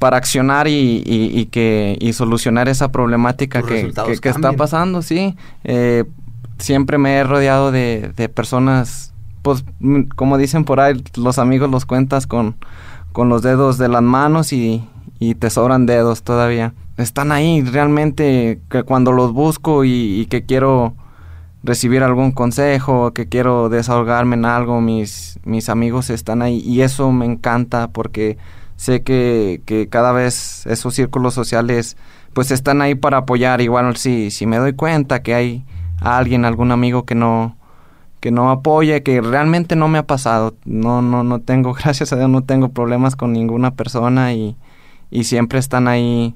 para accionar y, y, y que y solucionar esa problemática que, que, que, está pasando, sí. Eh, siempre me he rodeado de, de personas pues como dicen por ahí, los amigos los cuentas con, con los dedos de las manos y, y, te sobran dedos todavía. Están ahí realmente que cuando los busco y, que quiero recibir algún consejo, que quiero desahogarme en algo, mis, mis amigos están ahí y eso me encanta porque sé que, que cada vez esos círculos sociales pues están ahí para apoyar. Igual si, si me doy cuenta que hay alguien, algún amigo que no que no apoye, que realmente no me ha pasado. No, no, no tengo, *laughs* gracias a Dios, no tengo problemas con ninguna persona y, y siempre están ahí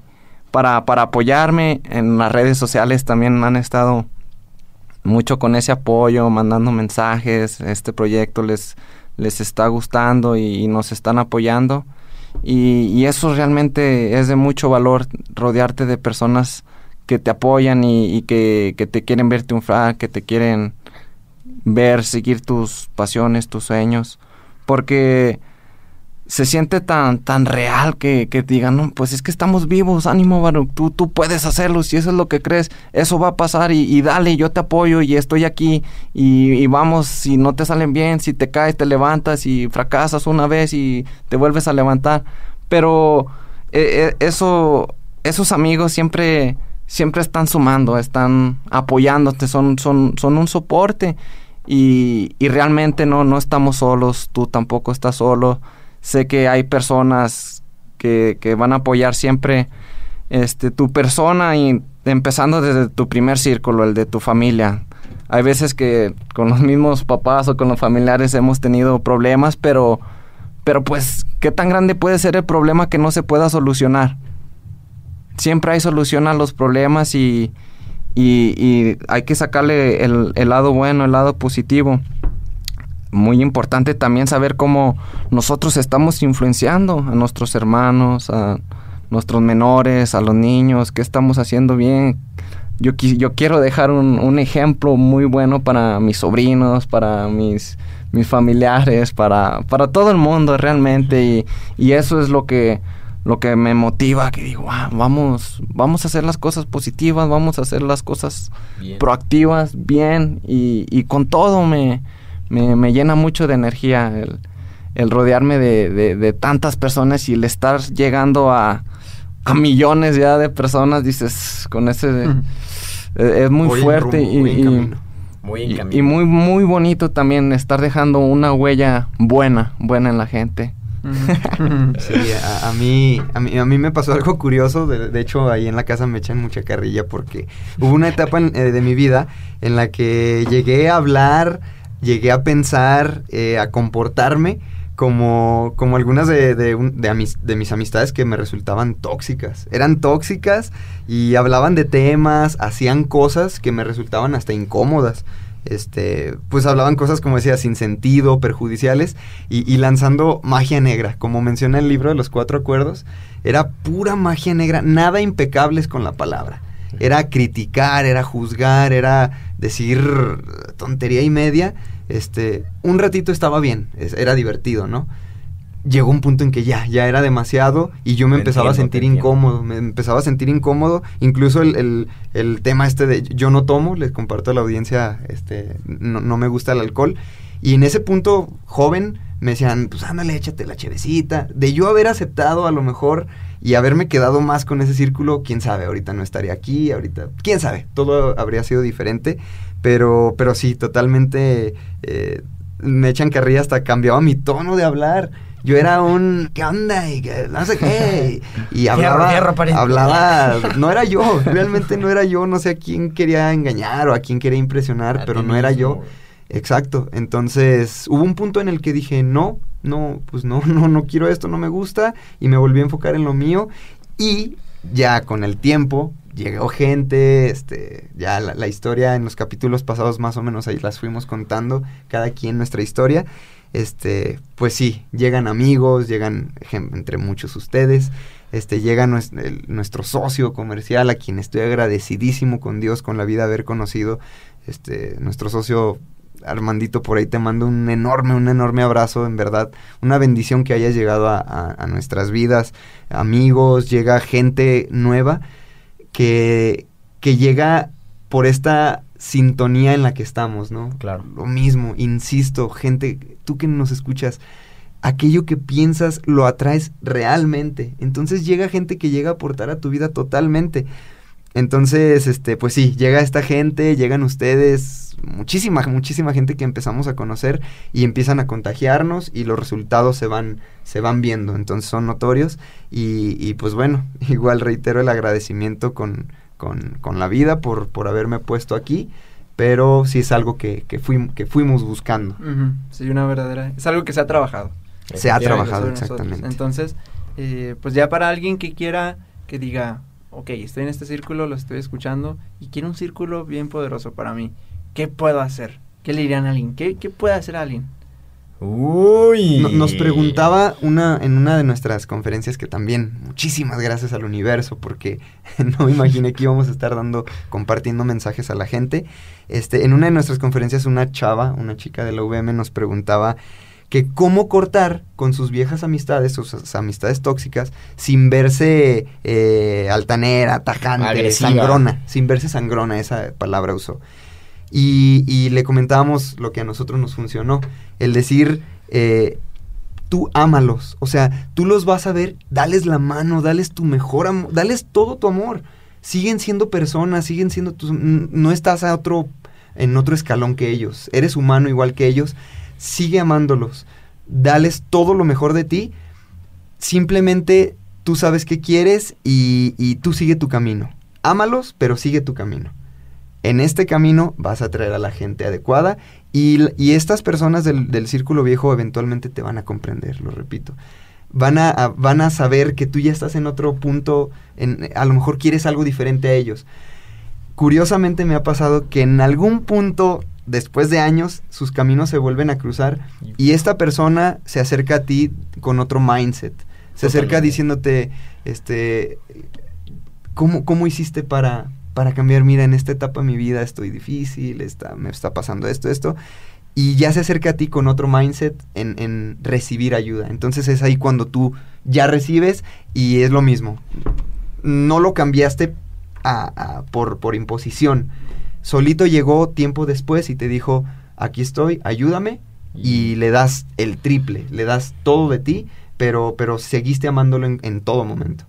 para, para apoyarme. En las redes sociales también han estado mucho con ese apoyo, mandando mensajes. Este proyecto les, les está gustando y, nos están apoyando. Y, eso realmente es de mucho valor, rodearte de personas que te apoyan y, y que, que te quieren ver triunfar, que te quieren ver, seguir tus pasiones, tus sueños, porque se siente tan, tan real que, que digan, no, pues es que estamos vivos, ánimo, Baruch, tú, tú puedes hacerlo, si eso es lo que crees, eso va a pasar y, dale, yo te apoyo y estoy aquí y, vamos, si no te salen bien, si te caes, te levantas y fracasas una vez y te vuelves a levantar, pero eh, eh, eso, esos amigos siempre, siempre están sumando, están apoyándote, son, son, son un soporte y, y, realmente no, no estamos solos, tú tampoco estás solo. Sé que hay personas que, que van a apoyar siempre este, tu persona y empezando desde tu primer círculo, el de tu familia. hay veces que con los mismos papás o con los familiares hemos tenido problemas, pero, pero pues, ¿qué tan grande puede ser el problema que no se pueda solucionar? Siempre hay solución a los problemas y, y, hay que sacarle el, el lado bueno, el lado positivo muy importante también saber cómo nosotros estamos influenciando a nuestros hermanos, a nuestros menores, a los niños, qué estamos haciendo bien. Yo, yo quiero dejar un, un ejemplo muy bueno para mis sobrinos, para mis, mis familiares, para, para todo el mundo realmente. Y, y eso es lo que, lo que me motiva, que digo, ah, vamos, vamos a hacer las cosas positivas, vamos a hacer las cosas proactivas, bien, y, y con todo me, me, me llena mucho de energía el, el rodearme de, de, tantas personas y el estar llegando a, a millones ya de personas, dices, con ese... E, es muy fuerte y, muy, y, muy, muy bonito también estar dejando una huella buena, buena en la gente. sí, a, mí, a, mí, a mí me pasó algo curioso. De, hecho, ahí en la casa me echan mucha carrilla porque hubo una etapa eh, de mi vida en la que llegué a hablar, llegué a pensar, eh, a comportarme como, como algunas de, de, de, mis amistades que me resultaban tóxicas. Eran tóxicas y hablaban de temas, hacían cosas que me resultaban hasta incómodas. Este, pues hablaban cosas como decía, sin sentido, perjudiciales y, y lanzando magia negra. Como menciona el libro de los cuatro acuerdos, era pura magia negra, nada impecables con la palabra. Era criticar, era juzgar, era decir tontería y media este, un ratito estaba bien, era divertido, ¿no? Llegó un punto en que ya, ya era demasiado y yo me, empezaba a sentir incómodo, me empezaba a sentir incómodo, incluso el, tema este de yo no tomo, les comparto a la audiencia, este, no, me gusta el alcohol, y en ese punto joven me decían, pues ándale, échate la chevecita, de yo haber aceptado a lo mejor y haberme quedado más con ese círculo, quién sabe, ahorita no estaría aquí, ahorita, quién sabe, todo habría sido diferente, pero, pero sí, totalmente eh, me echan carrilla hasta cambiaba mi tono de hablar. Yo era un, ¿qué onda? Y no sé qué. Y *laughs* hablaba, hablaba, no era yo, realmente no era yo, no sé a quién quería engañar o a quién quería impresionar, pero no era yo. Exacto. Entonces, hubo un punto en el que dije, no, no, pues no, *laughs* no, no quiero esto, no me gusta, y me volví a enfocar en lo mío. Y ya con el tiempo, llegó gente, este, ya la, historia en los capítulos pasados más o menos ahí las fuimos contando, cada quien nuestra historia. Este, pues sí, llegan amigos, llegan entre muchos ustedes, este, llega nuestro, socio comercial a quien estoy agradecidísimo con Dios, con la vida haber conocido, este, nuestro socio Armandito, por ahí te mando un enorme, un enorme abrazo, en verdad, una bendición que hayas llegado a nuestras vidas, amigos, llega gente nueva que, que llega por esta sintonía en la que estamos, ¿no? Claro. Lo mismo, insisto, gente, tú que nos escuchas, aquello que piensas lo atraes realmente. Entonces llega gente que llega a aportar a tu vida totalmente. Entonces, este, pues sí, llega esta gente, llegan ustedes, muchísima, muchísima gente que empezamos a conocer y empiezan a contagiarnos y los resultados se van, se van viendo, entonces son notorios y, y pues bueno, *laughs* igual reitero el agradecimiento con, con, con la vida por, por haberme puesto aquí, pero sí es algo que, que, que fuimos buscando. Sí, una verdadera, es algo que se ha trabajado. Se ha trabajado, exactamente. Entonces, eh, pues ya para alguien que quiera, que diga, ok, estoy en este círculo, lo estoy escuchando y quiero un círculo bien poderoso para mí. ¿Qué puedo hacer? ¿Qué le dirían a alguien? ¿Qué, qué puede hacer alguien? Uy. nos preguntaba una en una de nuestras conferencias que también muchísimas gracias al universo porque *laughs* no me imaginé que íbamos a estar dando compartiendo mensajes a la gente. Este, en una de nuestras conferencias una chava, una chica de la UVM nos preguntaba que cómo cortar con sus viejas amistades, sus amistades tóxicas, sin verse eh, altanera, tajante, sangrona, sin verse sangrona, esa palabra usó. Y, le comentábamos lo que a nosotros nos funcionó, el decir, eh, tú ámalos, o sea, tú los vas a ver, dales la mano, dales tu mejor amor, dales todo tu amor. Siguen siendo personas, siguen siendo tus... No estás a otro, en otro escalón que ellos, eres humano igual que ellos sigue amándolos, dales todo lo mejor de ti, simplemente tú sabes qué quieres y, tú sigue tu camino. Ámalos, pero sigue tu camino. En este camino vas a traer a la gente adecuada y, y estas personas del, círculo viejo eventualmente te van a comprender, lo repito. Van a, a, van a saber que tú ya estás en otro punto, en, a lo mejor quieres algo diferente a ellos. Curiosamente me ha pasado que en algún punto después de años, sus caminos se vuelven a cruzar y esta persona se acerca a ti con otro mindset. Se acerca diciéndote, este, ¿cómo, cómo hiciste para, para cambiar? Mira, en esta etapa de mi vida estoy difícil, está, me está pasando esto, esto. Y ya se acerca a ti con otro mindset en, en recibir ayuda. Entonces es ahí cuando tú ya recibes y es lo mismo. No lo cambiaste a, a, por, por imposición solito llegó tiempo después y te dijo, aquí estoy, ayúdame, y le das el triple, le das todo de ti, pero, pero seguiste amándolo en, en, todo momento.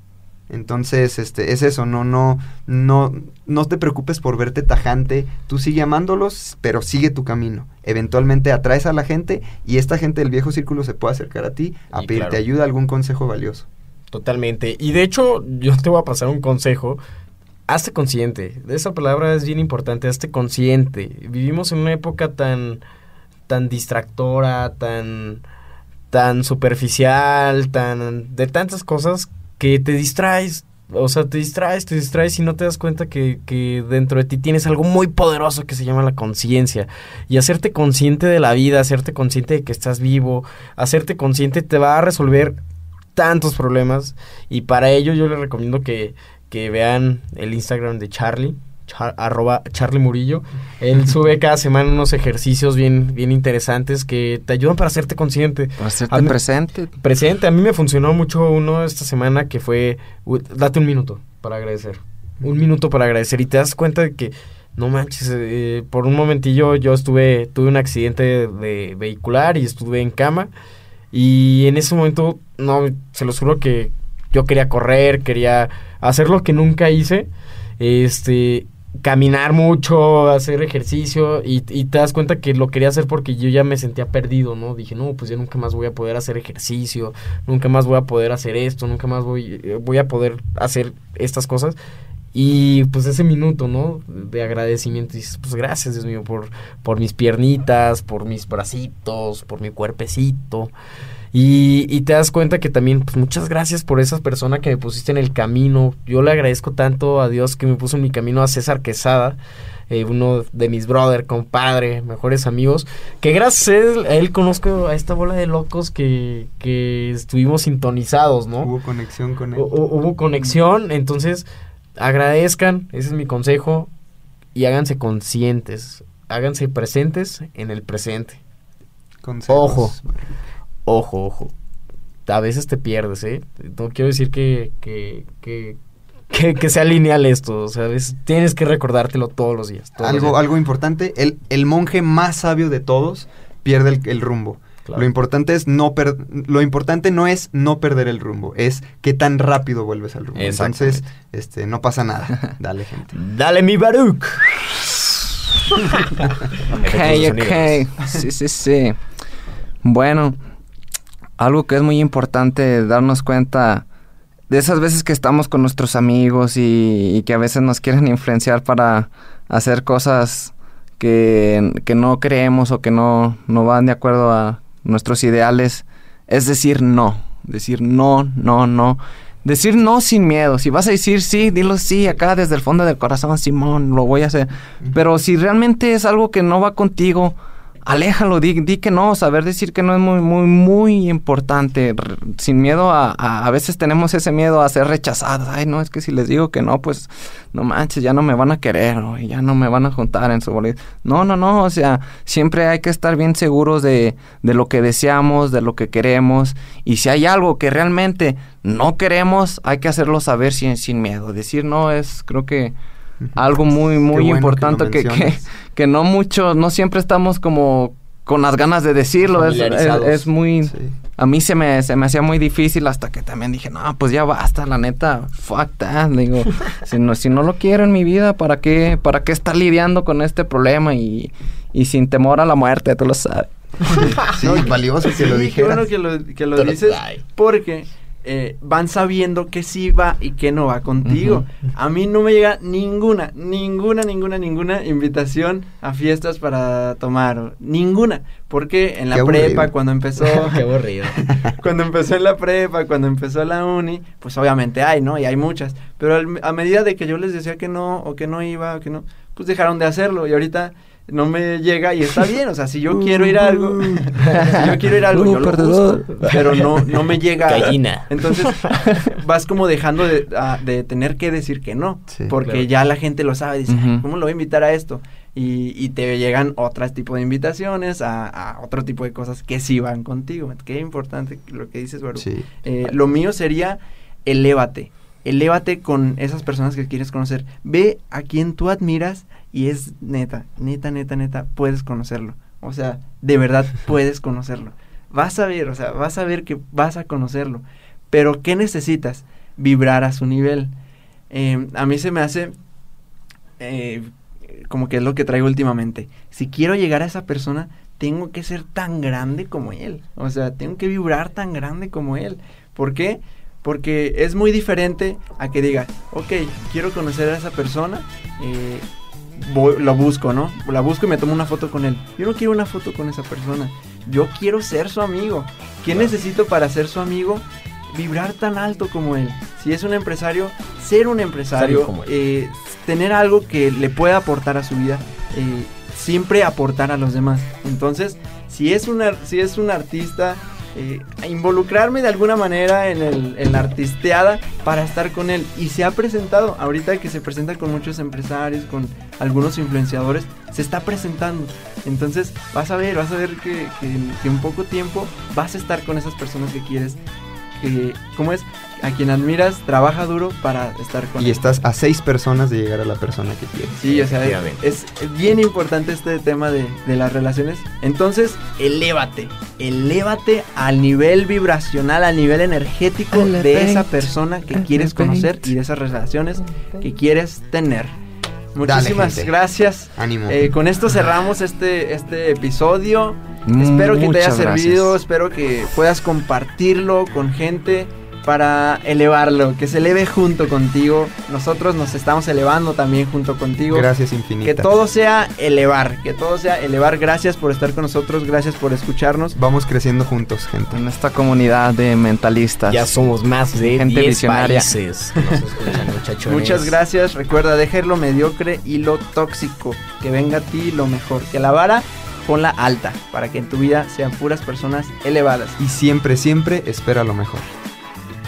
Entonces, este, es eso, no, no, no, no te preocupes por verte tajante, tú sigue amándolos, pero sigue tu camino. Eventualmente atraes a la gente y esta gente del viejo círculo se puede acercar a ti a y pedirte claro. ayuda, algún consejo valioso. Totalmente. Y de hecho, yo te voy a pasar un consejo hazte consciente. Esa palabra es bien importante, hazte consciente. Vivimos en una época tan, tan distractora, tan, tan superficial, tan, de tantas cosas que te distraes. O sea, te distraes, te distraes y no te das cuenta que, que dentro de ti tienes algo muy poderoso que se llama la conciencia. Y hacerte consciente de la vida, hacerte consciente de que estás vivo, hacerte consciente te va a resolver tantos problemas. Y para ello yo les recomiendo que, que vean el Instagram de Charlie, char, arroba Charlie Murillo. Él *laughs* sube cada semana unos ejercicios bien, bien interesantes que te ayudan para hacerte consciente. Para hacerte mí, presente. Presente. A mí me funcionó mucho uno esta semana que fue, date un minuto para agradecer. Un minuto para agradecer y te das cuenta de que no manches, eh, por un momentillo yo estuve, tuve un accidente de, de, vehicular y estuve en cama y en ese momento, no, se los juro que yo quería correr, quería hacer lo que nunca hice, este, caminar mucho, hacer ejercicio y, y, te das cuenta que lo quería hacer porque yo ya me sentía perdido, ¿no? Dije, no, pues yo nunca más voy a poder hacer ejercicio, nunca más voy a poder hacer esto, nunca más voy, voy a poder hacer estas cosas. Y pues ese minuto, ¿no? De agradecimiento, dices, pues gracias, Dios mío, por, por mis piernitas, por mis bracitos, por mi cuerpecito. Y, y, te das cuenta que también, pues muchas gracias por esa persona que me pusiste en el camino. Yo le agradezco tanto a Dios que me puso en mi camino a César Quesada, eh, uno de mis brother, compadre, mejores amigos. Que gracias a él, a él conozco a esta bola de locos que, que estuvimos sintonizados, ¿no? Hubo conexión con él. Hubo conexión, entonces agradezcan, ese es mi consejo, y háganse conscientes, háganse presentes en el presente. Consejos. Ojo ojo, ojo. A veces te pierdes, ¿eh? No quiero decir que, que, que, que, que sea lineal esto. O sea, tienes que recordártelo todos los días. Todos algo, los días. algo importante, el, el monje más sabio de todos pierde el, el rumbo. Claro. Lo importante es no per lo importante no es no perder el rumbo, es qué tan rápido vuelves al rumbo. Entonces, este no pasa nada. Dale, gente. *laughs* Dale mi Baruch. *laughs* ok, ok. Sí, sí, sí. Bueno, algo que es muy importante darnos cuenta de esas veces que estamos con nuestros amigos y, y que a veces nos quieren *laughs* influenciar para hacer cosas que, que, no creemos o que no, no van de acuerdo a nuestros ideales, es decir no, decir no, no, no. Decir no sin miedo. Si vas a decir sí, dilo sí acá desde el fondo del corazón, Simón, lo voy a hacer. Pero si realmente es algo que no va contigo, aléjalo, di, di, que no, saber decir que no es muy, muy, muy importante. Sin miedo a, a, veces tenemos ese miedo a ser rechazados. Ay, no, es que si les digo que no, pues no manches, ya no me van a querer o ya no me van a juntar en su boleto. No, no, no, o sea, siempre hay que estar bien seguros de, de lo que deseamos, de lo que queremos. Y si hay algo que realmente no queremos, hay que hacerlo saber sin, sin miedo. Decir no es, creo que algo muy, muy bueno importante que, que, que, *laughs* que, no mucho, no siempre estamos como con las ganas de decirlo, es, es, es, muy... Sí. A mí se me, se me hacía muy difícil hasta que también dije, no, pues ya basta, la neta, fuck that, digo, *laughs* si, no, si no lo quiero en mi vida, ¿para qué, para qué estar lidiando con este problema y, y sin temor a la muerte, tú lo sabes. *laughs* sí, valioso que sí, lo dijeras. Bueno que lo, que lo dices, porque eh, van sabiendo que sí va y que no va contigo. A mí no me llega ninguna, ninguna, ninguna, ninguna invitación a fiestas para tomar. Ninguna. Porque en la prepa, cuando empezó... *laughs* Qué aburrido. *laughs* cuando empezó en la prepa, cuando empezó la uni, pues obviamente hay, ¿no? Y hay muchas. Pero a medida de que yo les decía que no, o que no iba, o que no, pues dejaron de hacerlo. Y ahorita no me llega y está bien, o sea, si yo *laughs* quiero ir a algo, *laughs* si yo quiero ir a algo, yo lo busco, pero no, no me llega. Gallina. Entonces, *laughs* vas como dejando de, de, tener que decir que no, porque ya la gente lo sabe, dice, ¿cómo lo voy a invitar a esto? Y, y te llegan otros tipos de invitaciones a, a, otro tipo de cosas que sí van contigo. Qué importante lo que dices, Baru. Eh, lo mío sería, elévate, elévate con esas personas que quieres conocer. Ve a quien tú admiras y es neta, neta, neta, neta, puedes conocerlo. O sea, de verdad *laughs* puedes conocerlo. Vas a ver, o sea, vas a ver que vas a conocerlo. Pero ¿qué necesitas? Vibrar a su nivel. Em, a mí se me hace eh, como que es lo que traigo últimamente. Si quiero llegar a esa persona, tengo que ser tan grande como él. O sea, tengo que vibrar tan grande como él. ¿Por qué? Porque es muy diferente a que diga, ok, quiero conocer a esa persona, eh, lo busco, ¿no? La busco y me tomo una foto con él. Yo no quiero una foto con esa persona. Yo quiero ser su amigo. ¿Qué necesito para ser su amigo? Vibrar tan alto como él. Si es un empresario, ser un empresario. Eh, tener algo que le pueda aportar a su vida. Eh, siempre aportar a los demás. Entonces, si es, una, si es un artista eh, involucrarme de alguna manera en, el, en la artisteada para estar con él. Y se ha presentado, ahorita que se presenta con muchos empresarios, con algunos influenciadores, se está presentando. Entonces vas a ver, vas a ver que, que en poco tiempo vas a estar con esas personas que quieres. Que, ¿Cómo es? a quien admiras trabaja duro para estar con y estás a seis personas de llegar a la persona que quieres. Sí, o sea, es, bien importante este tema de, las relaciones. Entonces, elévate, elévate al nivel vibracional, al nivel energético de esa persona que quieres conocer y de esas relaciones que quieres tener. Muchísimas gracias. Ánimo. Eh, con esto cerramos este, este episodio. espero que te haya servido, espero que puedas compartirlo con gente para elevarlo, que se eleve junto contigo. Nosotros nos estamos elevando también junto contigo. Gracias infinitas. Que todo sea elevar, que todo sea elevar. Gracias por estar con nosotros, gracias por escucharnos. Vamos creciendo juntos, gente. En esta comunidad de mentalistas. Ya somos más de gente 10 visionaria. países. *laughs* Muchas gracias. Recuerda, dejar lo mediocre y lo tóxico. Que venga a ti lo mejor. Que la vara ponla alta para que en tu vida sean puras personas elevadas. Y siempre, siempre espera lo mejor.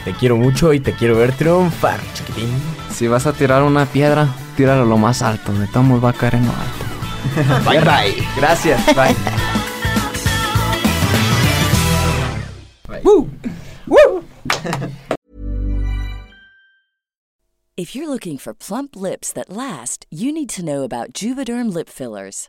Te quiero mucho y te quiero ver triunfar, chiquitín. Si vas a tirar una piedra, tíralo lo más alto. De todos va a caer en lo alto. *laughs* bye bye. Gracias. Bye. *laughs* bye. Woo. Woo. if you're looking for plump lips that last, you need to know about Juvederm lip fillers.